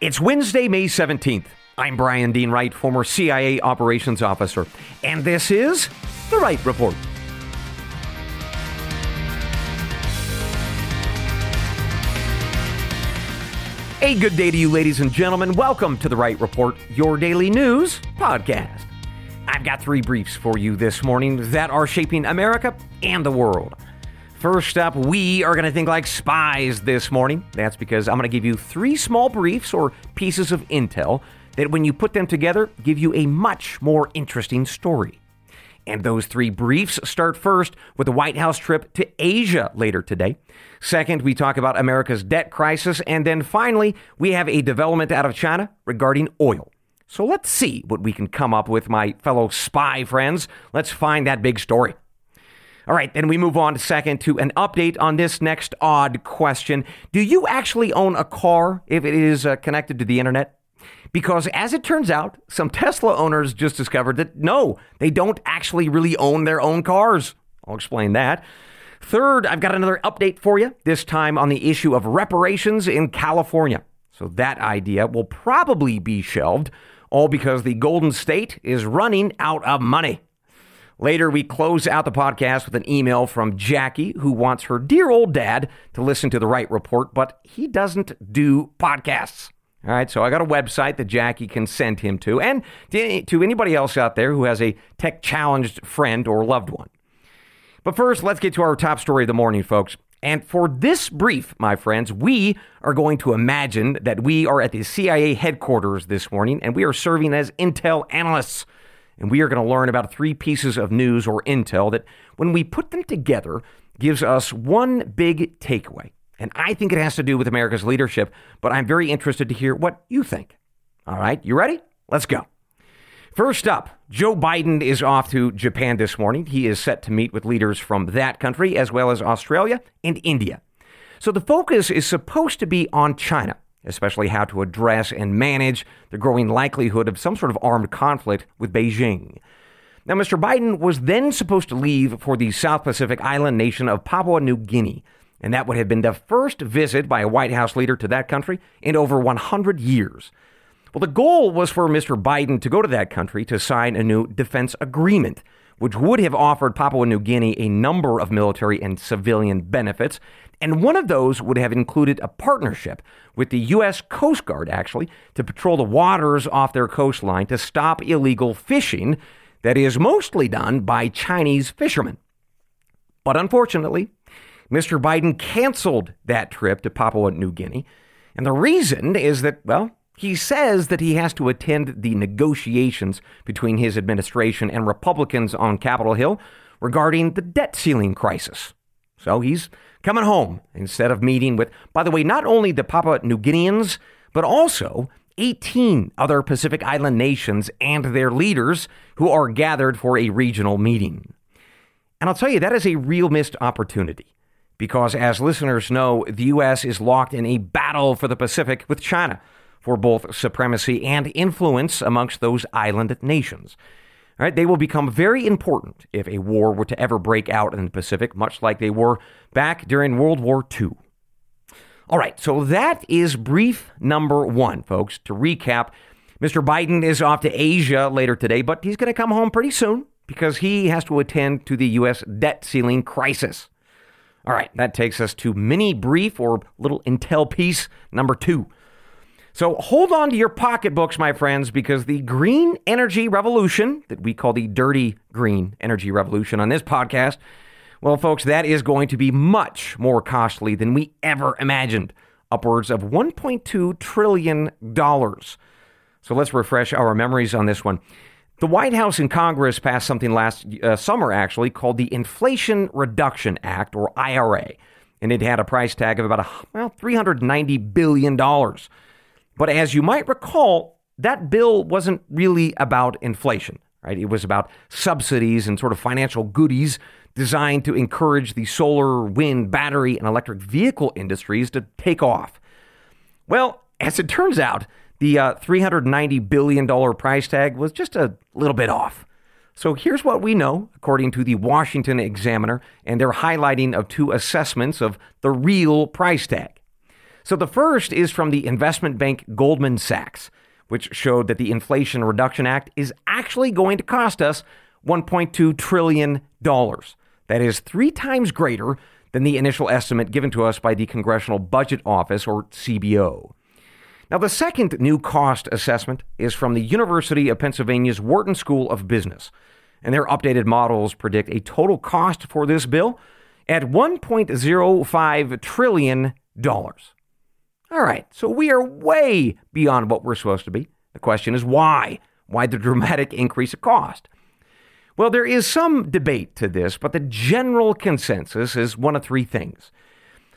It's Wednesday, May 17th. I'm Bryan Dean Wright, former CIA operations officer, and this is The Wright Report. A good day to you, ladies and gentlemen. Welcome to The Wright Report, your daily news podcast. I've got three briefs for you this morning that are shaping America and the world. First up, we are going to think like spies this morning. That's because I'm going to give you three small briefs or pieces of intel that, when you put them together, give you a much more interesting story. And those three briefs start first with the White House trip to Asia later today. Second, we talk about America's debt crisis. And then finally, we have a development out of China regarding oil. So let's see what we can come up with, my fellow spy friends. Let's find that big story. All right, then we move on to second to an update on this next odd question. Do you actually own a car if it is uh, connected to the internet? Because as it turns out, some Tesla owners just discovered that no, they don't actually really own their own cars. I'll explain that. Third, I've got another update for you, this time on the issue of reparations in California. So that idea will probably be shelved, all because the Golden State is running out of money. Later, we close out the podcast with an email from Jackie, who wants her dear old dad to listen to the Wright Report, but he doesn't do podcasts. All right, so I got a website that Jackie can send him to, and to anybody else out there who has a tech challenged friend or loved one. But first, let's get to our top story of the morning, folks. And for this brief, my friends, we are going to imagine that we are at the CIA headquarters this morning and we are serving as intel analysts and we are going to learn about three pieces of news or intel that, when we put them together, gives us one big takeaway. And I think it has to do with America's leadership, but I'm very interested to hear what you think. All right, you ready? Let's go. First up, Joe Biden is off to Japan this morning. He is set to meet with leaders from that country as well as Australia and India. So the focus is supposed to be on China especially how to address and manage the growing likelihood of some sort of armed conflict with Beijing. Now, Mr. Biden was then supposed to leave for the South Pacific island nation of Papua New Guinea, and that would have been the first visit by a White House leader to that country in over 100 years. Well, the goal was for Mr. Biden to go to that country to sign a new defense agreement, which would have offered Papua New Guinea a number of military and civilian benefits, and one of those would have included a partnership with the U.S. Coast Guard, actually, to patrol the waters off their coastline to stop illegal fishing that is mostly done by Chinese fishermen. But unfortunately, Mr. Biden canceled that trip to Papua New Guinea. And the reason is that, well, he says that he has to attend the negotiations between his administration and Republicans on Capitol Hill regarding the debt ceiling crisis. So he's coming home instead of meeting with, by the way, not only the Papua New Guineans, but also 18 other Pacific Island nations and their leaders who are gathered for a regional meeting. And I'll tell you, that is a real missed opportunity because, as listeners know, the U.S. is locked in a battle for the Pacific with China for both supremacy and influence amongst those island nations. Right, they will become very important if a war were to ever break out in the Pacific, much like they were back during World War II. All right, so that is brief number one, folks. To recap, Mr. Biden is off to Asia later today, but he's going to come home pretty soon because he has to attend to the U.S. debt ceiling crisis. All right, that takes us to mini brief or little intel piece number two. So hold on to your pocketbooks, my friends, because the green energy revolution that we call the dirty green energy revolution on this podcast, well, folks, that is going to be much more costly than we ever imagined, upwards of $1.2 trillion. So let's refresh our memories on this one. The White House and Congress passed something last uh, summer, actually, called the Inflation Reduction Act, or IRA, and it had a price tag of about, well, $390 billion. But as you might recall, that bill wasn't really about inflation, right? It was about subsidies and sort of financial goodies designed to encourage the solar, wind, battery, and electric vehicle industries to take off. Well, as it turns out, the uh, $390 billion price tag was just a little bit off. So here's what we know, according to the Washington Examiner, and their highlighting of two assessments of the real price tag. So the first is from the investment bank Goldman Sachs, which showed that the Inflation Reduction Act is actually going to cost us $1.2 trillion. That is three times greater than the initial estimate given to us by the Congressional Budget Office, or CBO. Now, the second new cost assessment is from the University of Pennsylvania's Wharton School of Business, and their updated models predict a total cost for this bill at $1.05 trillion. All right, so we are way beyond what we're supposed to be. The question is why? Why the dramatic increase of cost? Well, there is some debate to this, but the general consensus is one of three things.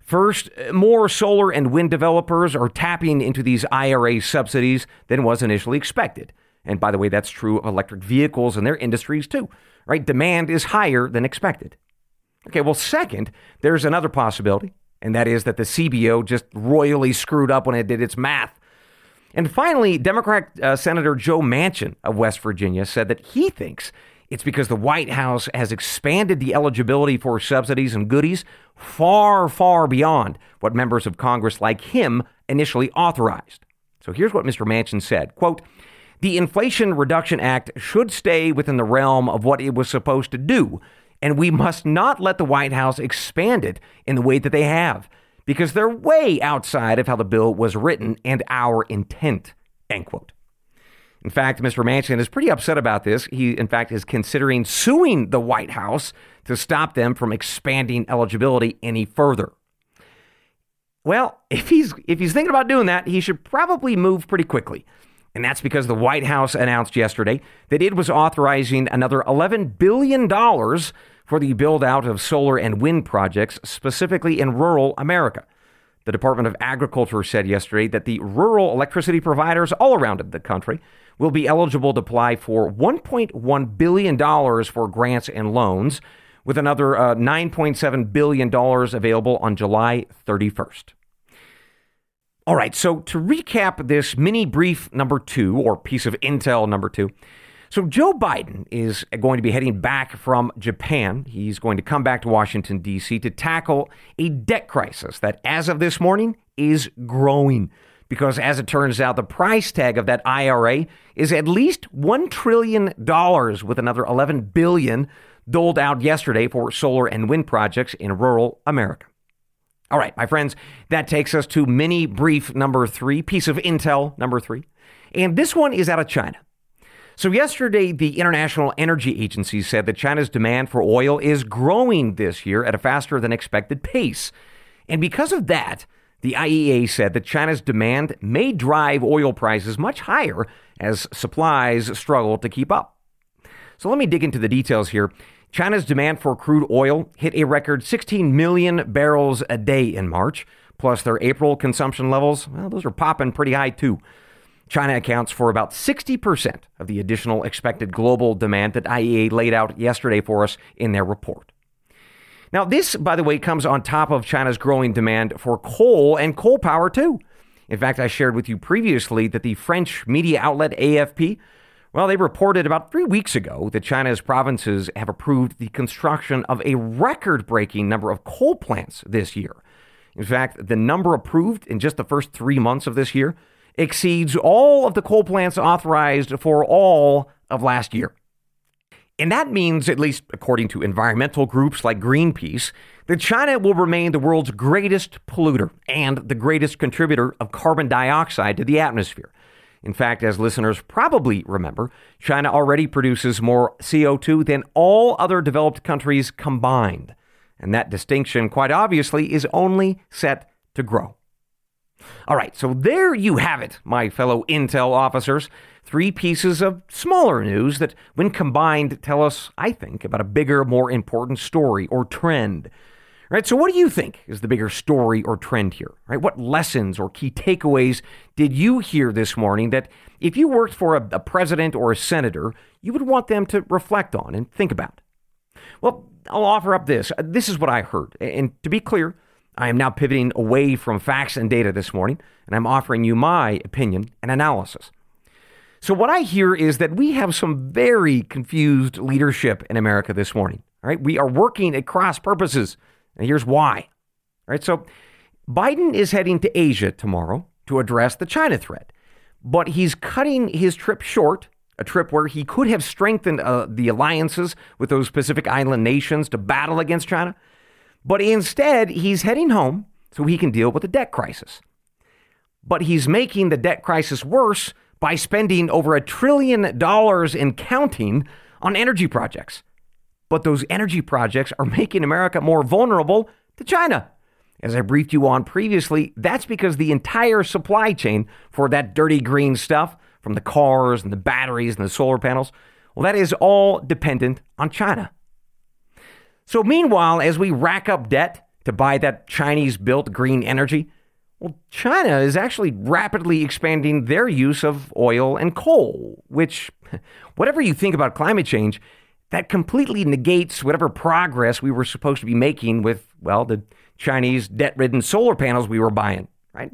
First, more solar and wind developers are tapping into these IRA subsidies than was initially expected. And by the way, that's true of electric vehicles and their industries too, right? Demand is higher than expected. Okay, well, second, there's another possibility, and that is that the CBO just royally screwed up when it did its math. And finally, Democrat uh, Senator Joe Manchin of West Virginia said that he thinks it's because the White House has expanded the eligibility for subsidies and goodies far, far beyond what members of Congress like him initially authorized. So here's what Mr. Manchin said quote, the Inflation Reduction Act should stay within the realm of what it was supposed to do, and we must not let the White House expand it in the way that they have, because they're way outside of how the bill was written and our intent. End quote. In fact, Mr. Manchin is pretty upset about this. He, in fact, is considering suing the White House to stop them from expanding eligibility any further. Well, if he's if he's thinking about doing that, he should probably move pretty quickly. And that's because the White House announced yesterday that it was authorizing another $11 billion for the build out of solar and wind projects, specifically in rural America. The Department of Agriculture said yesterday that the rural electricity providers all around the country will be eligible to apply for $1.1 billion for grants and loans, with another uh, $9.7 billion available on July 31st. All right, so to recap this mini brief number two, or piece of intel number two. So, Joe Biden is going to be heading back from Japan. He's going to come back to Washington, D.C. to tackle a debt crisis that, as of this morning, is growing because as it turns out, the price tag of that IRA is at least $1 trillion with another 11 billion doled out yesterday for solar and wind projects in rural America. All right, my friends, that takes us to mini brief number three, piece of intel number three. And this one is out of China. So, yesterday, the International Energy Agency said that China's demand for oil is growing this year at a faster than expected pace. And because of that, the IEA said that China's demand may drive oil prices much higher as supplies struggle to keep up. So let me dig into the details here. China's demand for crude oil hit a record 16 million barrels a day in March, plus their April consumption levels, well, those are popping pretty high too. China accounts for about 60% of the additional expected global demand that IEA laid out yesterday for us in their report. Now, this, by the way, comes on top of China's growing demand for coal and coal power, too. In fact, I shared with you previously that the French media outlet AFP, well, they reported about three weeks ago that China's provinces have approved the construction of a record breaking number of coal plants this year. In fact, the number approved in just the first three months of this year exceeds all of the coal plants authorized for all of last year. And that means, at least according to environmental groups like Greenpeace, that China will remain the world's greatest polluter and the greatest contributor of carbon dioxide to the atmosphere. In fact, as listeners probably remember, China already produces more CO2 than all other developed countries combined. And that distinction, quite obviously, is only set to grow. All right, so there you have it, my fellow intel officers. Three pieces of smaller news that, when combined, tell us, I think, about a bigger, more important story or trend. Right, so what do you think is the bigger story or trend here? Right, what lessons or key takeaways did you hear this morning that, if you worked for a, a president or a senator, you would want them to reflect on and think about? Well, I'll offer up this. Uh, this is what I heard, and to be clear, I am now pivoting away from facts and data this morning, and I'm offering you my opinion and analysis. So, what I hear is that we have some very confused leadership in America this morning. All right. We are working at cross purposes. And here's why. All right. So, Biden is heading to Asia tomorrow to address the China threat, but he's cutting his trip short, a trip where he could have strengthened uh, the alliances with those Pacific Island nations to battle against China. But instead, he's heading home so he can deal with the debt crisis. But he's making the debt crisis worse by spending over a trillion dollars in counting on energy projects. But those energy projects are making America more vulnerable to China. As I briefed you on previously, that's because the entire supply chain for that dirty green stuff, from the cars and the batteries and the solar panels, well, that is all dependent on China. So, meanwhile, as we rack up debt to buy that Chinese built green energy, well, China is actually rapidly expanding their use of oil and coal, which, whatever you think about climate change, that completely negates whatever progress we were supposed to be making with, well, the Chinese debt ridden solar panels we were buying, right?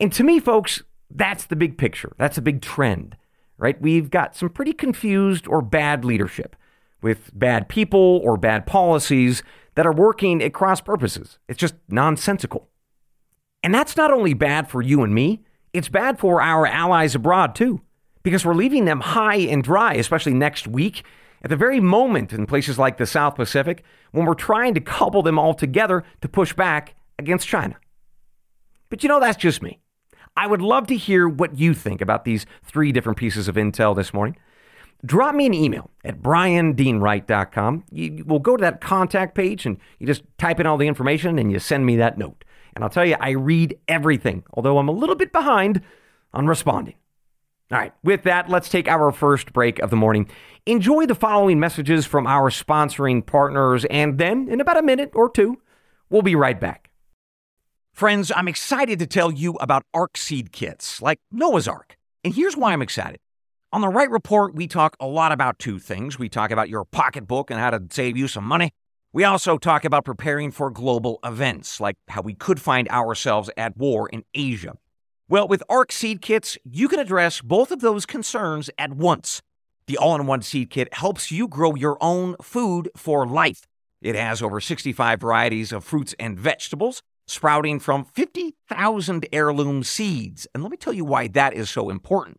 And to me, folks, that's the big picture. That's a big trend, right? We've got some pretty confused or bad leadership with bad people or bad policies that are working at cross purposes. It's just nonsensical. And that's not only bad for you and me, it's bad for our allies abroad too, because we're leaving them high and dry, especially next week at the very moment in places like the South Pacific when we're trying to couple them all together to push back against China. But you know, that's just me. I would love to hear what you think about these three different pieces of intel this morning. Drop me an email at bryandeanwright.com. You will go to that contact page and you just type in all the information and you send me that note. And I'll tell you, I read everything, although I'm a little bit behind on responding. All right, with that, let's take our first break of the morning. Enjoy the following messages from our sponsoring partners, and then in about a minute or two, we'll be right back. Friends, I'm excited to tell you about ARC seed kits, like Noah's Ark. And here's why I'm excited. On the Wright Report, we talk a lot about two things. We talk about your pocketbook and how to save you some money. We also talk about preparing for global events, like how we could find ourselves at war in Asia. Well, with ARC seed kits, you can address both of those concerns at once. The all in one seed kit helps you grow your own food for life. It has over 65 varieties of fruits and vegetables, sprouting from 50,000 heirloom seeds. And let me tell you why that is so important.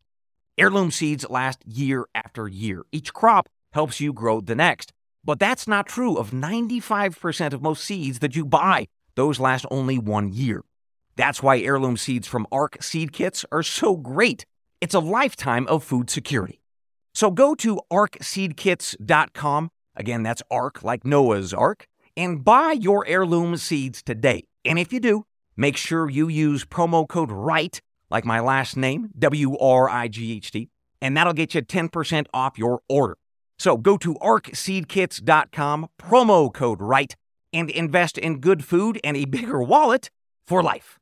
Heirloom seeds last year after year. Each crop helps you grow the next. But that's not true of 95% of most seeds that you buy. Those last only one year. That's why heirloom seeds from ARC seed kits are so great. It's a lifetime of food security. So go to arcseedkits.com. Again, that's ARC like Noah's Ark, and buy your heirloom seeds today. And if you do, make sure you use promo code WRIGHT, like my last name, W R I G H T, and that'll get you 10% off your order. So go to arcseedkits.com, promo code WRIGHT, and invest in good food and a bigger wallet for life.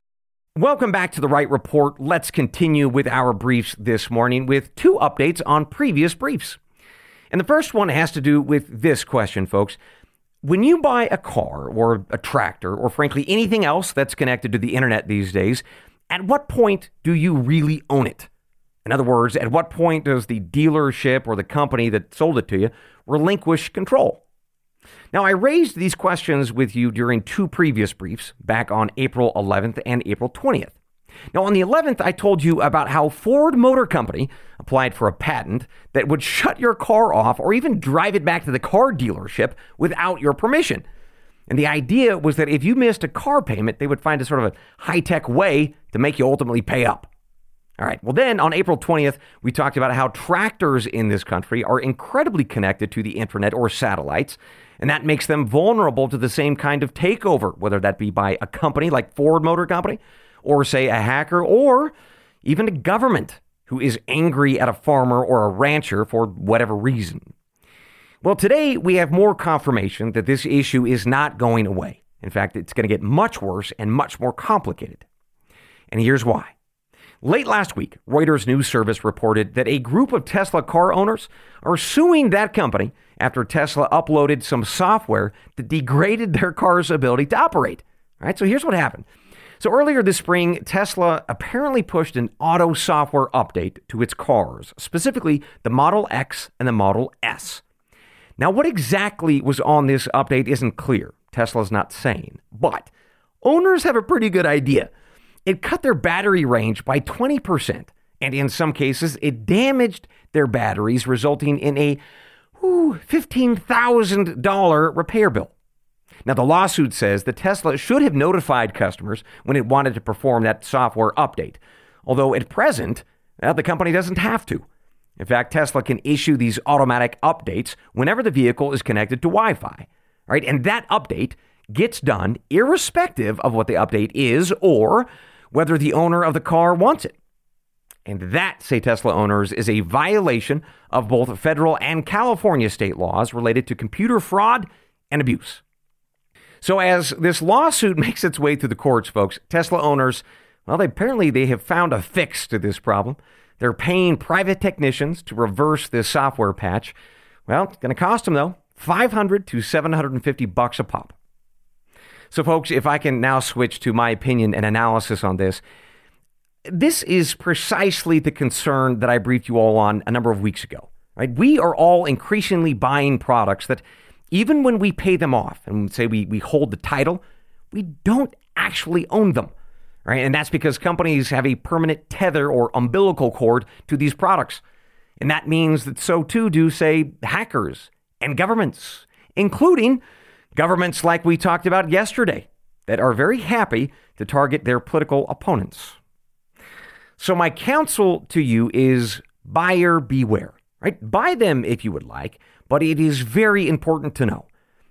Welcome back to the Wright Report. Let's continue with our briefs this morning with two updates on previous briefs. And the first one has to do with this question, folks. When you buy a car or a tractor or frankly anything else that's connected to the internet these days, at what point do you really own it? In other words, at what point does the dealership or the company that sold it to you relinquish control? Now, I raised these questions with you during two previous briefs back on April 11th and April 20th. Now, on the 11th, I told you about how Ford Motor Company applied for a patent that would shut your car off or even drive it back to the car dealership without your permission. And the idea was that if you missed a car payment, they would find a sort of a high tech way to make you ultimately pay up. All right. Well, then on April 20th, we talked about how tractors in this country are incredibly connected to the internet or satellites, and that makes them vulnerable to the same kind of takeover, whether that be by a company like Ford Motor Company, or say a hacker, or even a government who is angry at a farmer or a rancher for whatever reason. Well, today we have more confirmation that this issue is not going away. In fact, it's going to get much worse and much more complicated. And here's why. Late last week, Reuters News Service reported that a group of Tesla car owners are suing that company after Tesla uploaded some software that degraded their car's ability to operate. All right, so here's what happened. So earlier this spring, Tesla apparently pushed an auto software update to its cars, specifically the Model X and the Model S. Now, what exactly was on this update isn't clear. Tesla's not saying. But owners have a pretty good idea. It cut their battery range by 20%, and in some cases, it damaged their batteries, resulting in a whew, $15,000 repair bill. Now, the lawsuit says that Tesla should have notified customers when it wanted to perform that software update, although at present, well, the company doesn't have to. In fact, Tesla can issue these automatic updates whenever the vehicle is connected to Wi Fi. Right? And that update gets done irrespective of what the update is or whether the owner of the car wants it. And that, say Tesla owners, is a violation of both federal and California state laws related to computer fraud and abuse. So as this lawsuit makes its way through the courts, folks, Tesla owners, well, they apparently they have found a fix to this problem. They're paying private technicians to reverse this software patch. Well, it's going to cost them though 500 to 750 bucks a pop. So folks, if I can now switch to my opinion and analysis on this, this is precisely the concern that I briefed you all on a number of weeks ago. Right? We are all increasingly buying products that even when we pay them off and say we, we hold the title, we don't actually own them right? And that's because companies have a permanent tether or umbilical cord to these products. And that means that so too do, say, hackers and governments, including governments like we talked about yesterday, that are very happy to target their political opponents. So, my counsel to you is buyer beware, right? Buy them if you would like, but it is very important to know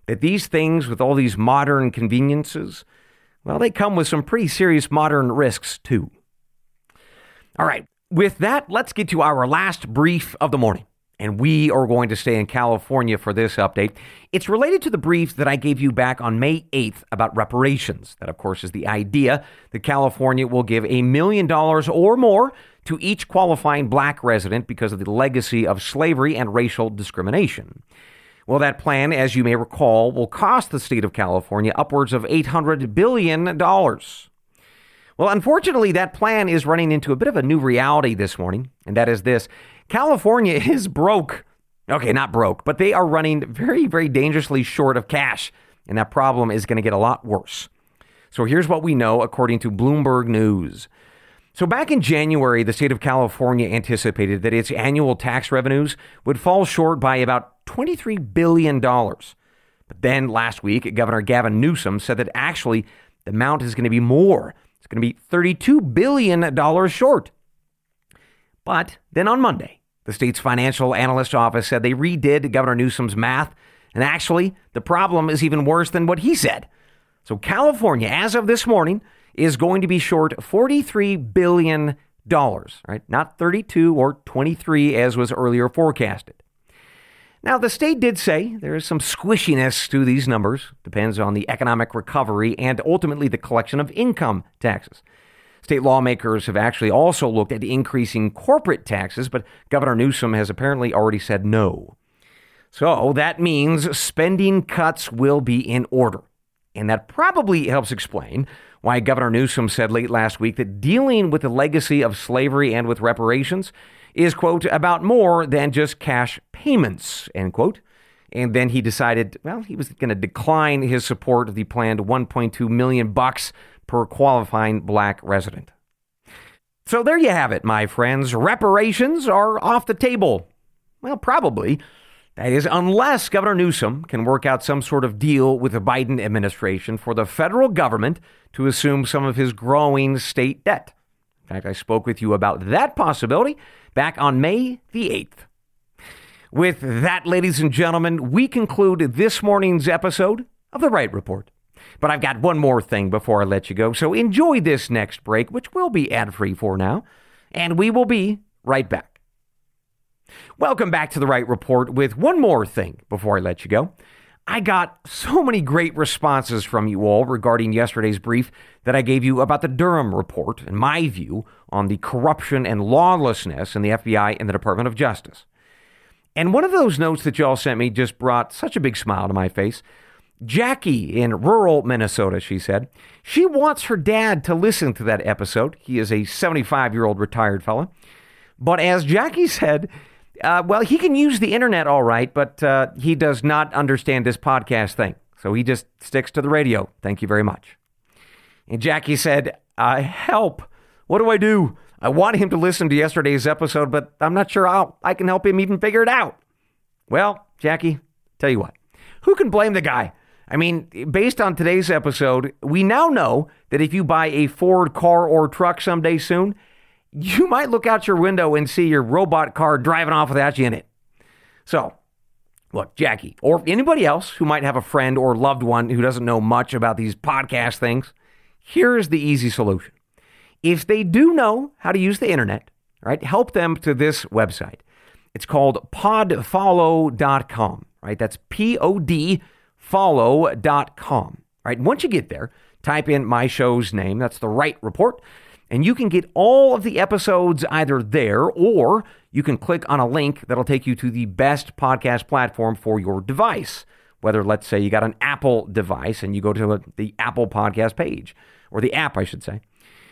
that these things, with all these modern conveniences, well, they come with some pretty serious modern risks, too. All right, with that, let's get to our last brief of the morning. And we are going to stay in California for this update. It's related to the brief that I gave you back on May 8th about reparations. That, of course, is the idea that California will give a million dollars or more to each qualifying black resident because of the legacy of slavery and racial discrimination. Well, that plan, as you may recall, will cost the state of California upwards of $800 billion. Well, unfortunately, that plan is running into a bit of a new reality this morning, and that is this California is broke. Okay, not broke, but they are running very, very dangerously short of cash, and that problem is going to get a lot worse. So here's what we know according to Bloomberg News. So, back in January, the state of California anticipated that its annual tax revenues would fall short by about $23 billion. But then last week, Governor Gavin Newsom said that actually the amount is going to be more. It's going to be $32 billion short. But then on Monday, the state's financial analyst office said they redid Governor Newsom's math, and actually, the problem is even worse than what he said. So, California, as of this morning, is going to be short $43 billion, right? Not 32 or 23 as was earlier forecasted. Now, the state did say there is some squishiness to these numbers, depends on the economic recovery and ultimately the collection of income taxes. State lawmakers have actually also looked at increasing corporate taxes, but Governor Newsom has apparently already said no. So that means spending cuts will be in order. And that probably helps explain why Governor Newsom said late last week that dealing with the legacy of slavery and with reparations is, quote, about more than just cash payments, end quote. And then he decided, well, he was going to decline his support of the planned 1.2 million bucks per qualifying black resident. So there you have it, my friends. Reparations are off the table. Well, probably. That is, unless Governor Newsom can work out some sort of deal with the Biden administration for the federal government to assume some of his growing state debt. In fact, I spoke with you about that possibility back on May the 8th. With that, ladies and gentlemen, we conclude this morning's episode of The Wright Report. But I've got one more thing before I let you go, so enjoy this next break, which will be ad free for now, and we will be right back. Welcome back to the Wright Report with one more thing before I let you go. I got so many great responses from you all regarding yesterday's brief that I gave you about the Durham report and my view on the corruption and lawlessness in the FBI and the Department of Justice. And one of those notes that y'all sent me just brought such a big smile to my face. Jackie in rural Minnesota, she said, she wants her dad to listen to that episode. He is a 75 year old retired fellow. But as Jackie said, uh, well, he can use the internet all right, but uh, he does not understand this podcast thing. So he just sticks to the radio. Thank you very much. And Jackie said, uh, Help. What do I do? I want him to listen to yesterday's episode, but I'm not sure how I can help him even figure it out. Well, Jackie, tell you what, who can blame the guy? I mean, based on today's episode, we now know that if you buy a Ford car or truck someday soon, you might look out your window and see your robot car driving off without you in it. So, look, Jackie, or anybody else who might have a friend or loved one who doesn't know much about these podcast things, here's the easy solution. If they do know how to use the internet, right, help them to this website. It's called podfollow.com, right? That's P O D follow.com, right? Once you get there, type in my show's name, that's the Wright Report, and you can get all of the episodes either there or you can click on a link that'll take you to the best podcast platform for your device. Whether, let's say, you got an Apple device and you go to the Apple podcast page, or the app, I should say.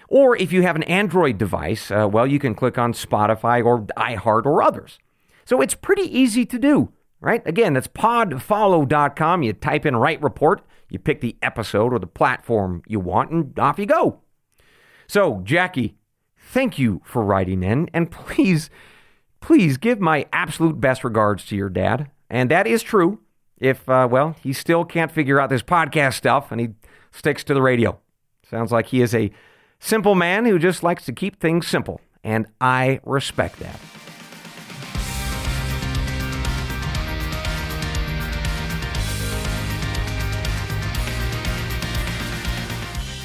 Or if you have an Android device, uh, well, you can click on Spotify or iHeart or others. So it's pretty easy to do, right? Again, that's podfollow.com. You type in Wright Report, you pick the episode or the platform you want, and off you go. So, Jackie, thank you for writing in, and please, please give my absolute best regards to your dad. And that is true if, uh, well, he still can't figure out this podcast stuff and he sticks to the radio. Sounds like he is a simple man who just likes to keep things simple, and I respect that.